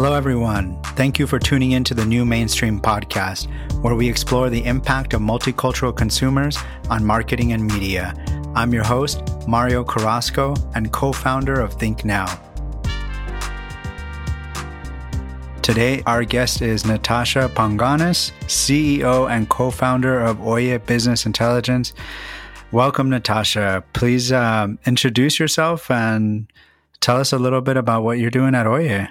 Hello, everyone. Thank you for tuning in to the New Mainstream podcast, where we explore the impact of multicultural consumers on marketing and media. I'm your host, Mario Carrasco, and co founder of Think Now. Today, our guest is Natasha Pongonis, CEO and co founder of Oye Business Intelligence. Welcome, Natasha. Please um, introduce yourself and tell us a little bit about what you're doing at Oye.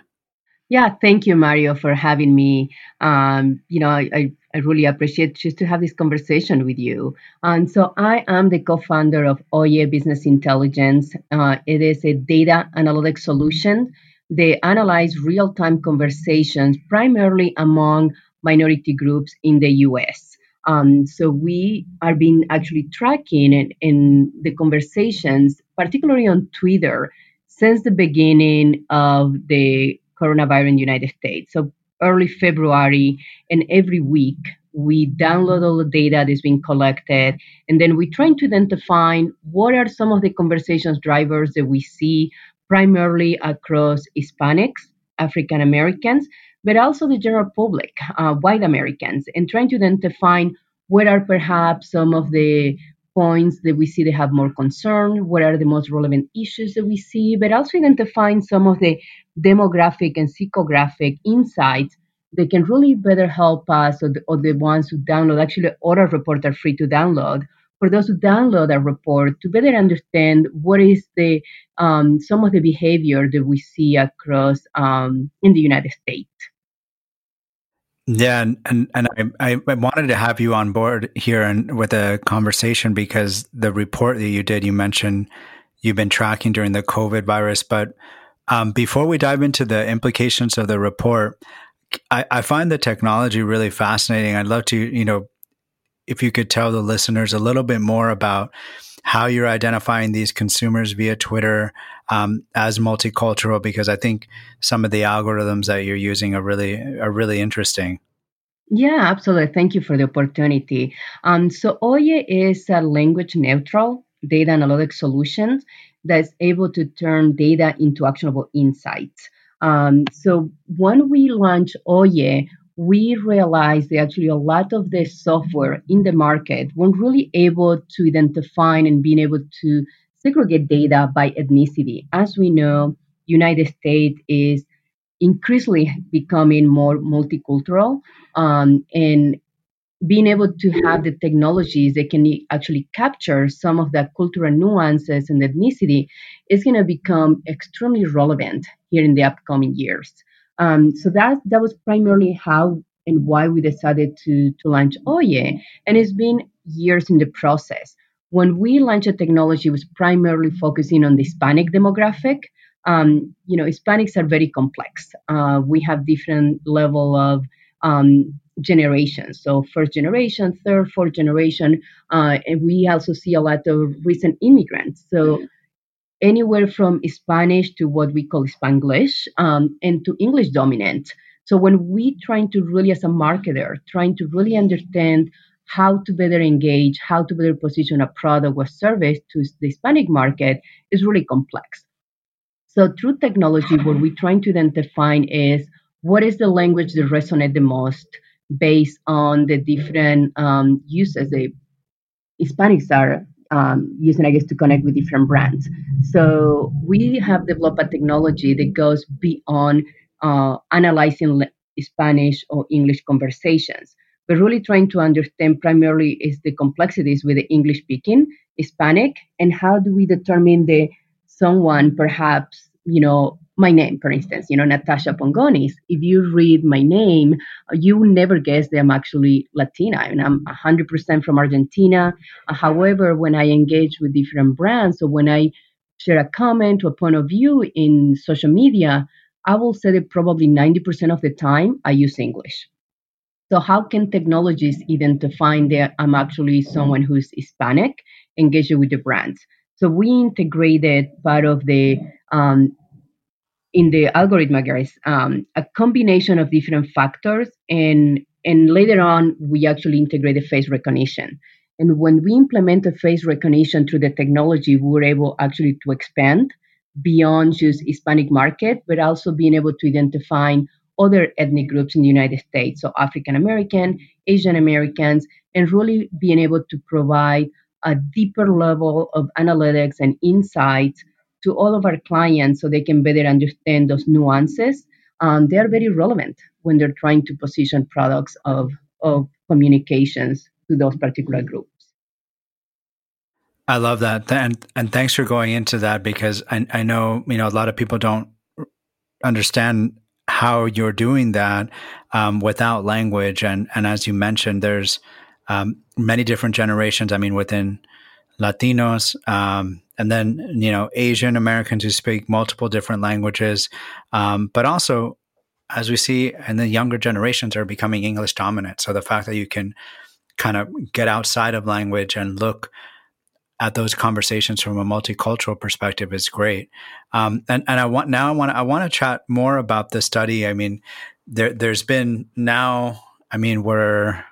Yeah, thank you, Mario, for having me. Um, you know, I, I really appreciate just to have this conversation with you. And so I am the co-founder of Oye Business Intelligence. Uh, it is a data analytics solution. They analyze real-time conversations primarily among minority groups in the U.S. Um, so we are being actually tracking in, in the conversations, particularly on Twitter, since the beginning of the coronavirus in the United States. So early February, and every week we download all the data that's been collected, and then we try to identify what are some of the conversations drivers that we see primarily across Hispanics, African Americans, but also the general public, uh, white Americans, and trying to identify what are perhaps some of the points that we see they have more concern, what are the most relevant issues that we see, but also identifying some of the demographic and psychographic insights that can really better help us or the, or the ones who download. Actually, all our reports are free to download. For those who download a report, to better understand what is the um, some of the behavior that we see across um, in the United States. Yeah, and and, and I, I wanted to have you on board here and with a conversation because the report that you did, you mentioned you've been tracking during the COVID virus. But um, before we dive into the implications of the report, I, I find the technology really fascinating. I'd love to, you know, if you could tell the listeners a little bit more about how you're identifying these consumers via Twitter um, as multicultural, because I think some of the algorithms that you're using are really are really interesting. Yeah, absolutely. Thank you for the opportunity. Um, so Oye is a language neutral data analytic solution that's able to turn data into actionable insights. Um, so when we launched Oye, we realized that actually a lot of the software in the market weren't really able to identify and being able to segregate data by ethnicity. As we know, United States is increasingly becoming more multicultural um, and being able to have the technologies that can actually capture some of the cultural nuances and ethnicity is going to become extremely relevant here in the upcoming years. Um, so that that was primarily how and why we decided to to launch Oye, and it's been years in the process. When we launched the technology, was primarily focusing on the Hispanic demographic, um, you know, Hispanics are very complex. Uh, we have different level of um, generations. So first generation, third, fourth generation, uh, and we also see a lot of recent immigrants. So anywhere from Spanish to what we call Spanglish, um, and to English dominant. So when we trying to really, as a marketer, trying to really understand how to better engage, how to better position a product or service to the Hispanic market is really complex. So through technology, what we're trying to then define is what is the language that resonates the most based on the different um, uses the Hispanics are um, using, I guess, to connect with different brands. So we have developed a technology that goes beyond uh, analyzing Spanish or English conversations. We're really trying to understand primarily is the complexities with the English speaking Hispanic and how do we determine the someone perhaps you know, my name, for instance, you know, Natasha Pongonis. If you read my name, you will never guess that I'm actually Latina. and I'm 100% from Argentina. However, when I engage with different brands, or when I share a comment or a point of view in social media, I will say that probably 90% of the time I use English. So, how can technologies identify that I'm actually someone who's Hispanic engaged with the brands? So, we integrated part of the um, in the algorithm, guys, um, a combination of different factors, and and later on we actually integrated face recognition. And when we implemented face recognition through the technology, we were able actually to expand beyond just Hispanic market, but also being able to identify other ethnic groups in the United States, so African American, Asian Americans, and really being able to provide a deeper level of analytics and insights to all of our clients so they can better understand those nuances. Um, they are very relevant when they're trying to position products of, of communications to those particular groups. I love that. And, and thanks for going into that because I, I know, you know, a lot of people don't understand how you're doing that um, without language. And, and as you mentioned, there's um, many different generations. I mean, within Latinos, um, and then you know Asian Americans who speak multiple different languages, um, but also as we see, and the younger generations are becoming English dominant. So the fact that you can kind of get outside of language and look at those conversations from a multicultural perspective is great. Um, and and I want now I want I want to chat more about the study. I mean, there there's been now. I mean, we're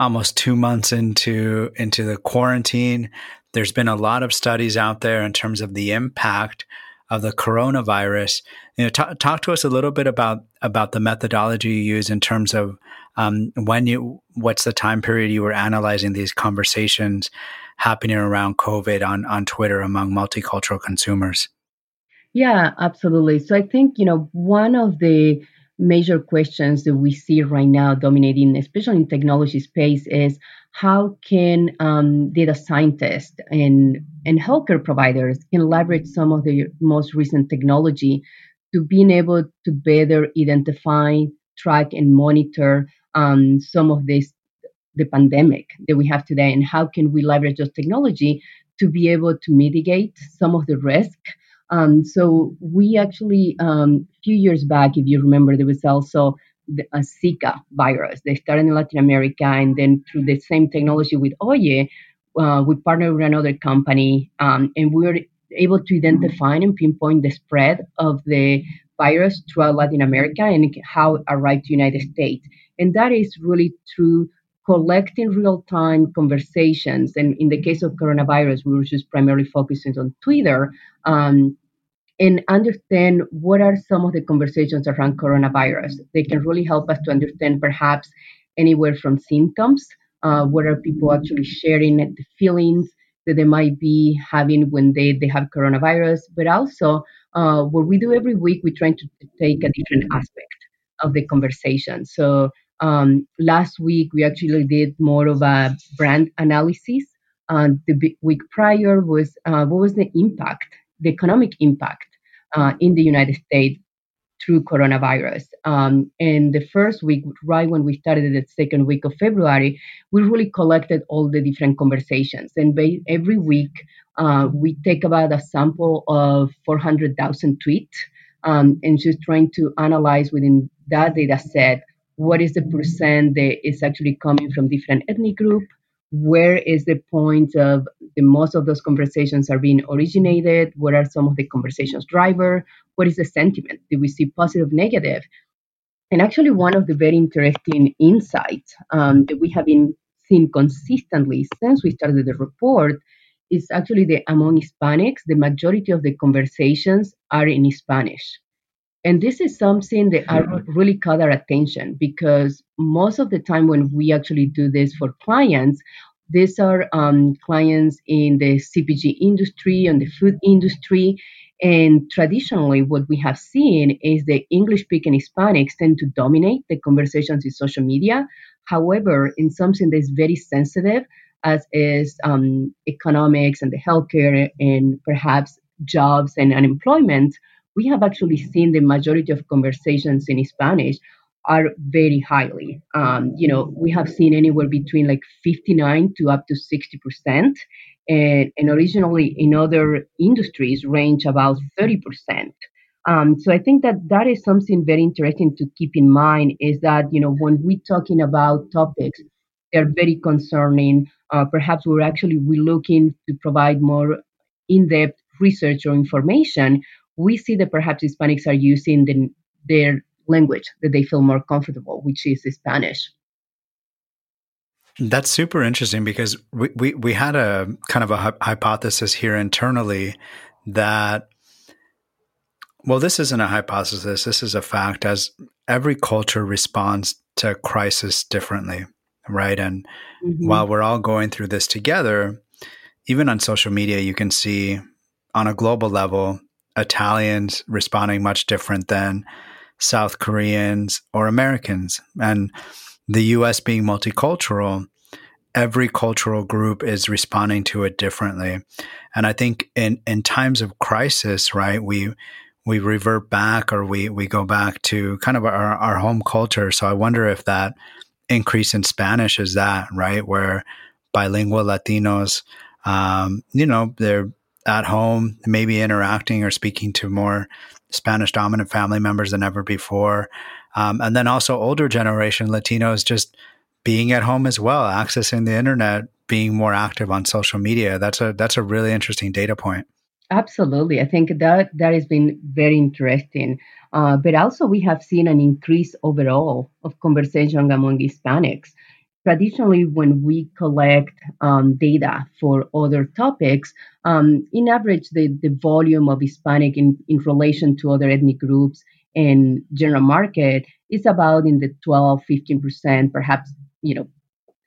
almost two months into into the quarantine. There's been a lot of studies out there in terms of the impact of the coronavirus. You know, talk, talk to us a little bit about about the methodology you use in terms of um, when you, what's the time period you were analyzing these conversations happening around COVID on on Twitter among multicultural consumers. Yeah, absolutely. So I think you know one of the major questions that we see right now dominating, especially in technology space, is how can um, data scientists and, and healthcare providers can leverage some of the most recent technology to being able to better identify, track, and monitor um, some of this the pandemic that we have today, and how can we leverage those technology to be able to mitigate some of the risk um, so we actually, um, a few years back, if you remember, there was also the, a Zika virus. They started in Latin America, and then through the same technology with Oye, uh, we partnered with another company, um, and we were able to identify and pinpoint the spread of the virus throughout Latin America and how it arrived to United States. And that is really through collecting real-time conversations. And in the case of coronavirus, we were just primarily focusing on Twitter. Um, and understand what are some of the conversations around coronavirus. They can really help us to understand perhaps anywhere from symptoms, uh, what are people actually sharing, the feelings that they might be having when they, they have coronavirus, but also uh, what we do every week, we're trying to take a different aspect of the conversation. So um, last week, we actually did more of a brand analysis. Uh, the week prior was uh, what was the impact, the economic impact uh, in the United States through coronavirus. Um, and the first week, right when we started the second week of February, we really collected all the different conversations. And ba- every week, uh, we take about a sample of 400,000 tweets um, and just trying to analyze within that data set what is the percent that is actually coming from different ethnic group where is the point of the most of those conversations are being originated what are some of the conversations driver what is the sentiment? Do we see positive negative? Negative? and actually one of the very interesting insights um, that we have been seeing consistently since we started the report is actually that among hispanics the majority of the conversations are in spanish. And this is something that I really caught our attention because most of the time when we actually do this for clients, these are um, clients in the CPG industry and the food industry. And traditionally, what we have seen is the English speaking Hispanics tend to dominate the conversations in social media. However, in something that's very sensitive, as is um, economics and the healthcare and perhaps jobs and unemployment, we have actually seen the majority of conversations in Spanish are very highly. Um, you know, we have seen anywhere between like 59 to up to 60 percent, and, and originally in other industries range about 30 percent. Um, so I think that that is something very interesting to keep in mind is that you know when we're talking about topics, they're very concerning. Uh, perhaps we're actually we're looking to provide more in-depth research or information we see that perhaps Hispanics are using the, their language that they feel more comfortable, which is Spanish. That's super interesting because we, we, we had a kind of a hypothesis here internally that Well, this isn't a hypothesis. This is a fact as every culture responds to crisis differently, right? And mm-hmm. while we're all going through this together, even on social media, you can see on a global level, Italians responding much different than South Koreans or Americans. And the US being multicultural, every cultural group is responding to it differently. And I think in, in times of crisis, right, we we revert back or we we go back to kind of our, our home culture. So I wonder if that increase in Spanish is that, right? Where bilingual Latinos um, you know, they're at home, maybe interacting or speaking to more Spanish dominant family members than ever before. Um, and then also older generation Latinos just being at home as well, accessing the internet, being more active on social media. That's a that's a really interesting data point. Absolutely, I think that that has been very interesting. Uh, but also, we have seen an increase overall of conversation among Hispanics traditionally when we collect um, data for other topics um, in average the, the volume of hispanic in, in relation to other ethnic groups in general market is about in the 12 15% perhaps you know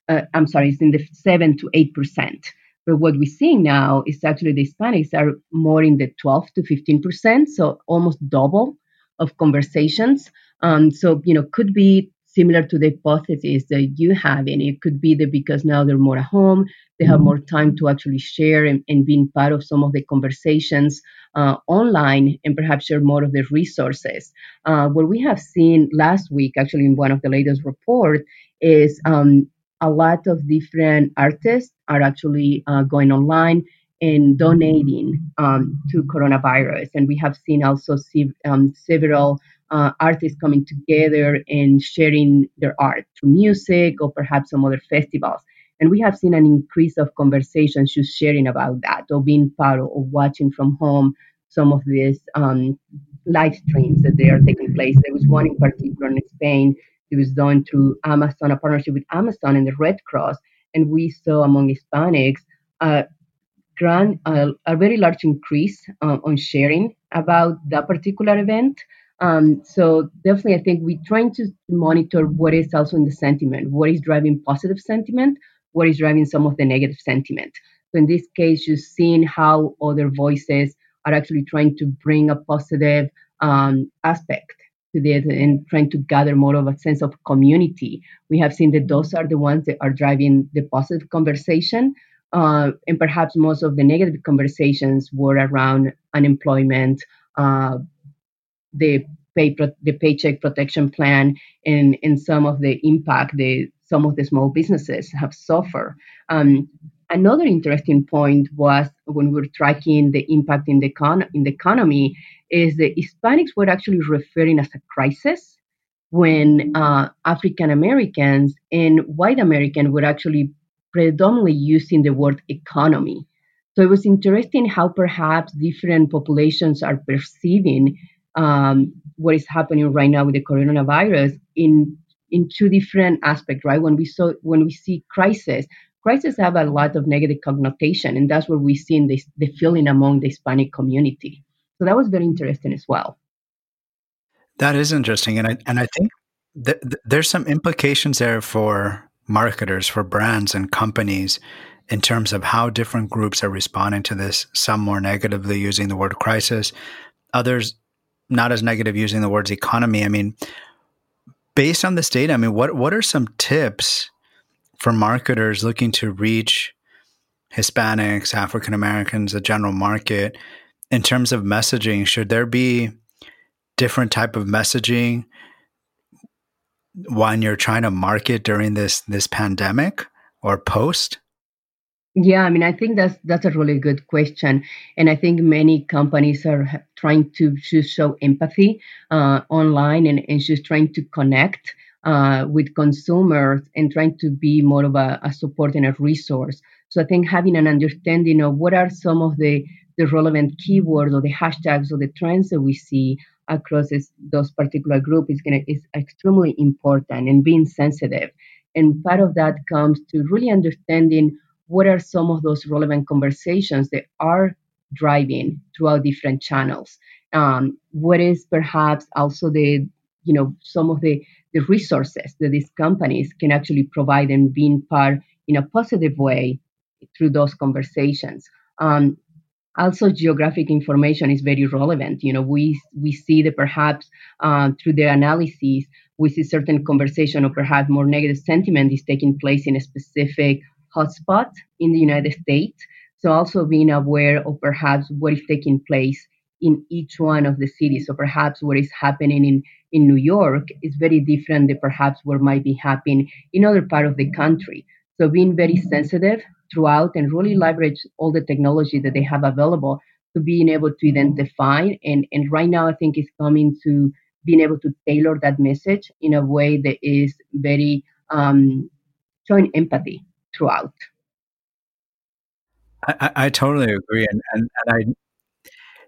uh, i'm sorry it's in the 7 to 8% but what we're seeing now is actually the hispanics are more in the 12 to 15% so almost double of conversations. Um, so you know could be similar to the hypothesis that you have. And it could be that because now they're more at home, they have mm-hmm. more time to actually share and, and being part of some of the conversations uh, online and perhaps share more of the resources. Uh, what we have seen last week, actually in one of the latest report, is um, a lot of different artists are actually uh, going online and donating um, to coronavirus. And we have seen also see, um, several uh, artists coming together and sharing their art through music or perhaps some other festivals. And we have seen an increase of conversations just sharing about that or being part of, watching from home some of these um, live streams that they are taking place. There was one in particular in Spain. It was done through Amazon, a partnership with Amazon and the Red Cross. And we saw among Hispanics uh, grand, uh, a very large increase uh, on sharing about that particular event. Um, so definitely, I think we're trying to monitor what is also in the sentiment, what is driving positive sentiment, what is driving some of the negative sentiment. So in this case, you're seeing how other voices are actually trying to bring a positive um, aspect to this and trying to gather more of a sense of community. We have seen that those are the ones that are driving the positive conversation. Uh, and perhaps most of the negative conversations were around unemployment, uh, the pay the paycheck protection plan and, and some of the impact the some of the small businesses have suffered. Um, another interesting point was when we were tracking the impact in the con- in the economy is the Hispanics were actually referring as a crisis when uh, African Americans and white Americans were actually predominantly using the word economy. So it was interesting how perhaps different populations are perceiving um, what is happening right now with the coronavirus in in two different aspects, right? When we saw when we see crisis, crisis have a lot of negative connotation, and that's what we see in this, the feeling among the Hispanic community. So that was very interesting as well. That is interesting, and I and I think th- th- there's some implications there for marketers, for brands and companies, in terms of how different groups are responding to this. Some more negatively using the word crisis, others not as negative using the words economy. I mean, based on this data, I mean, what what are some tips for marketers looking to reach Hispanics, African Americans, the general market in terms of messaging? Should there be different type of messaging when you're trying to market during this this pandemic or post? Yeah, I mean, I think that's that's a really good question, and I think many companies are trying to show empathy uh, online and, and just trying to connect uh, with consumers and trying to be more of a, a, support and a resource. So I think having an understanding of what are some of the the relevant keywords or the hashtags or the trends that we see across this, those particular group is gonna is extremely important and being sensitive. And part of that comes to really understanding what are some of those relevant conversations that are driving throughout different channels. Um, what is perhaps also the you know some of the the resources that these companies can actually provide and being part in a positive way through those conversations. Um, also, geographic information is very relevant. You know, we we see that perhaps uh, through the analyses, we see certain conversation or perhaps more negative sentiment is taking place in a specific hotspot in the United States. So also being aware of perhaps what is taking place in each one of the cities. So perhaps what is happening in, in New York is very different than perhaps what might be happening in other part of the country. So being very sensitive throughout and really leverage all the technology that they have available to being able to identify and, and right now I think it's coming to being able to tailor that message in a way that is very um, showing empathy throughout. I, I totally agree, and, and and I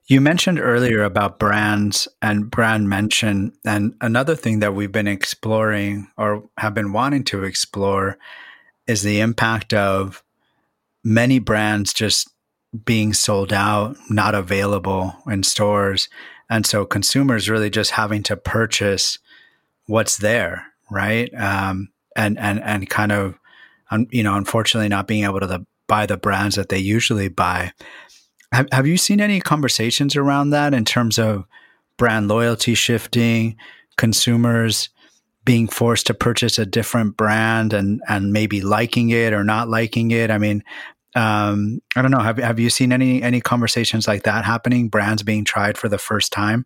you mentioned earlier about brands and brand mention, and another thing that we've been exploring or have been wanting to explore is the impact of many brands just being sold out, not available in stores. And so consumers really just having to purchase what's there, right? Um, and, and, and kind of, you know, unfortunately not being able to the, buy the brands that they usually buy. Have, have you seen any conversations around that in terms of brand loyalty shifting, consumers being forced to purchase a different brand and and maybe liking it or not liking it? I mean, um, I don't know. Have have you seen any any conversations like that happening? Brands being tried for the first time?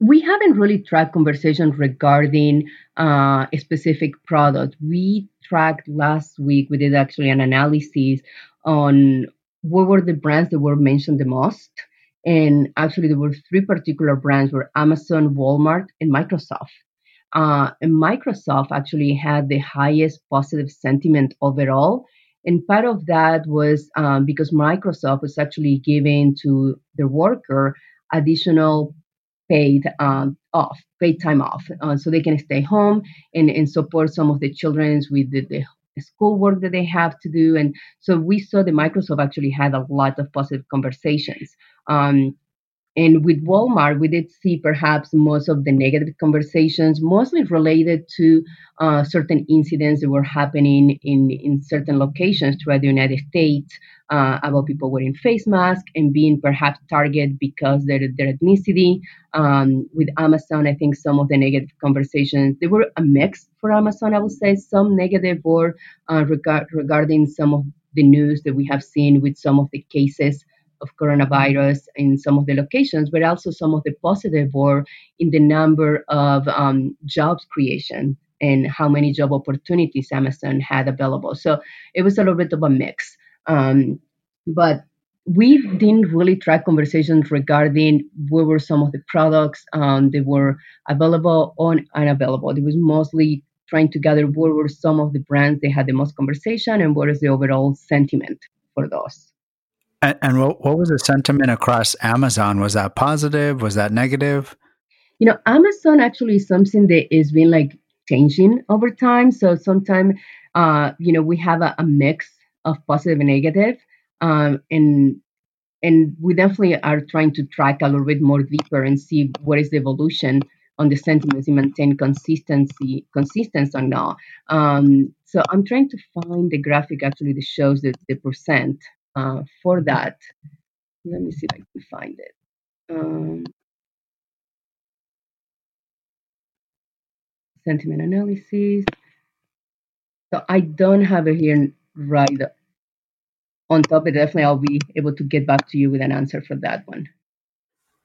We haven't really tracked conversations regarding uh, a specific product. We tracked last week. We did actually an analysis on what were the brands that were mentioned the most. And actually, there were three particular brands: were Amazon, Walmart, and Microsoft. Uh, and Microsoft actually had the highest positive sentiment overall. And part of that was um, because Microsoft was actually giving to the worker additional paid um, off, paid time off, uh, so they can stay home and, and support some of the children with the, the schoolwork that they have to do. And so we saw that Microsoft actually had a lot of positive conversations. Um, and with Walmart, we did see perhaps most of the negative conversations, mostly related to uh, certain incidents that were happening in, in certain locations throughout the United States uh, about people wearing face masks and being perhaps targeted because their, their ethnicity. Um, with Amazon, I think some of the negative conversations, they were a mix for Amazon, I would say. Some negative were uh, regard, regarding some of the news that we have seen with some of the cases of coronavirus in some of the locations, but also some of the positive were in the number of um, jobs creation and how many job opportunities Amazon had available. So it was a little bit of a mix. Um, but we didn't really track conversations regarding what were some of the products um, that were available or unavailable. It was mostly trying to gather what were some of the brands that had the most conversation and what is the overall sentiment for those. And, and what, what was the sentiment across Amazon? Was that positive? Was that negative? You know, Amazon actually is something that is been like changing over time. So sometimes, uh, you know, we have a, a mix of positive and negative, um, and and we definitely are trying to track a little bit more deeper and see what is the evolution on the sentiments and maintain consistency, consistency or not. Um, so I'm trying to find the graphic actually that shows the, the percent uh, for that. Let me see if I can find it. Um, sentiment analysis. So I don't have it here right on top, but definitely I'll be able to get back to you with an answer for that one.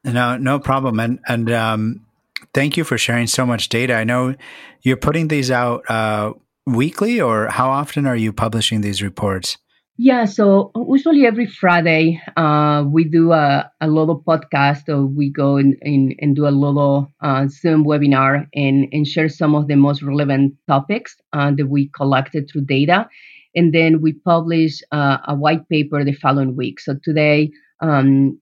No, no problem. And and um, thank you for sharing so much data. I know you're putting these out uh, weekly, or how often are you publishing these reports? Yeah, so usually every Friday uh, we do a, a little podcast or we go in, in, and do a little uh, Zoom webinar and, and share some of the most relevant topics uh, that we collected through data. And then we publish uh, a white paper the following week. So today, um,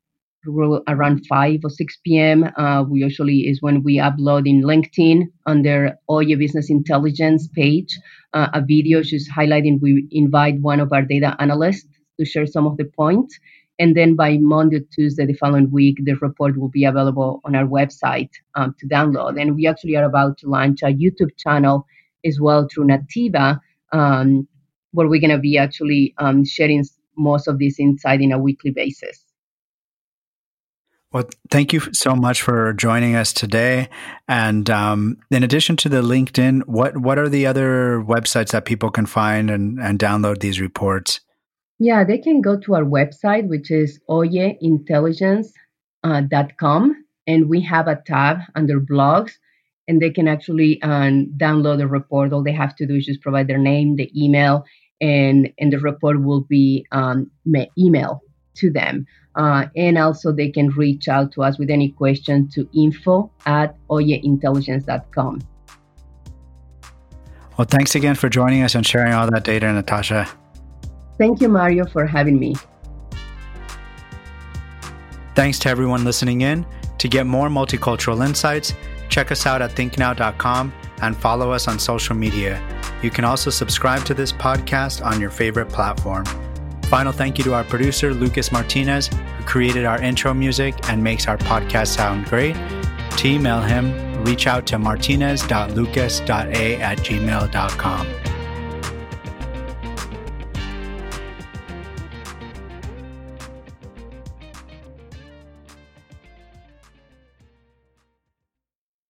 around 5 or 6 p.m., uh, we usually is when we upload in LinkedIn under Oye Business Intelligence page uh, a video just highlighting we invite one of our data analysts to share some of the points And then by Monday, Tuesday, the following week, the report will be available on our website um, to download. And we actually are about to launch a YouTube channel as well through Nativa, um, where we're going to be actually um, sharing most of this insight in a weekly basis. Well, thank you so much for joining us today. And um, in addition to the LinkedIn, what what are the other websites that people can find and, and download these reports? Yeah, they can go to our website, which is oyeintelligence.com, and we have a tab under blogs, and they can actually um, download the report. All they have to do is just provide their name, the email, and and the report will be um, to them. Uh, and also they can reach out to us with any question to info at oyeintelligence.com. Well, thanks again for joining us and sharing all that data, Natasha. Thank you, Mario, for having me. Thanks to everyone listening in. To get more multicultural insights, check us out at thinknow.com and follow us on social media. You can also subscribe to this podcast on your favorite platform. Final thank you to our producer, Lucas Martinez, who created our intro music and makes our podcast sound great. To email him, reach out to martinez.lucas.a at gmail.com.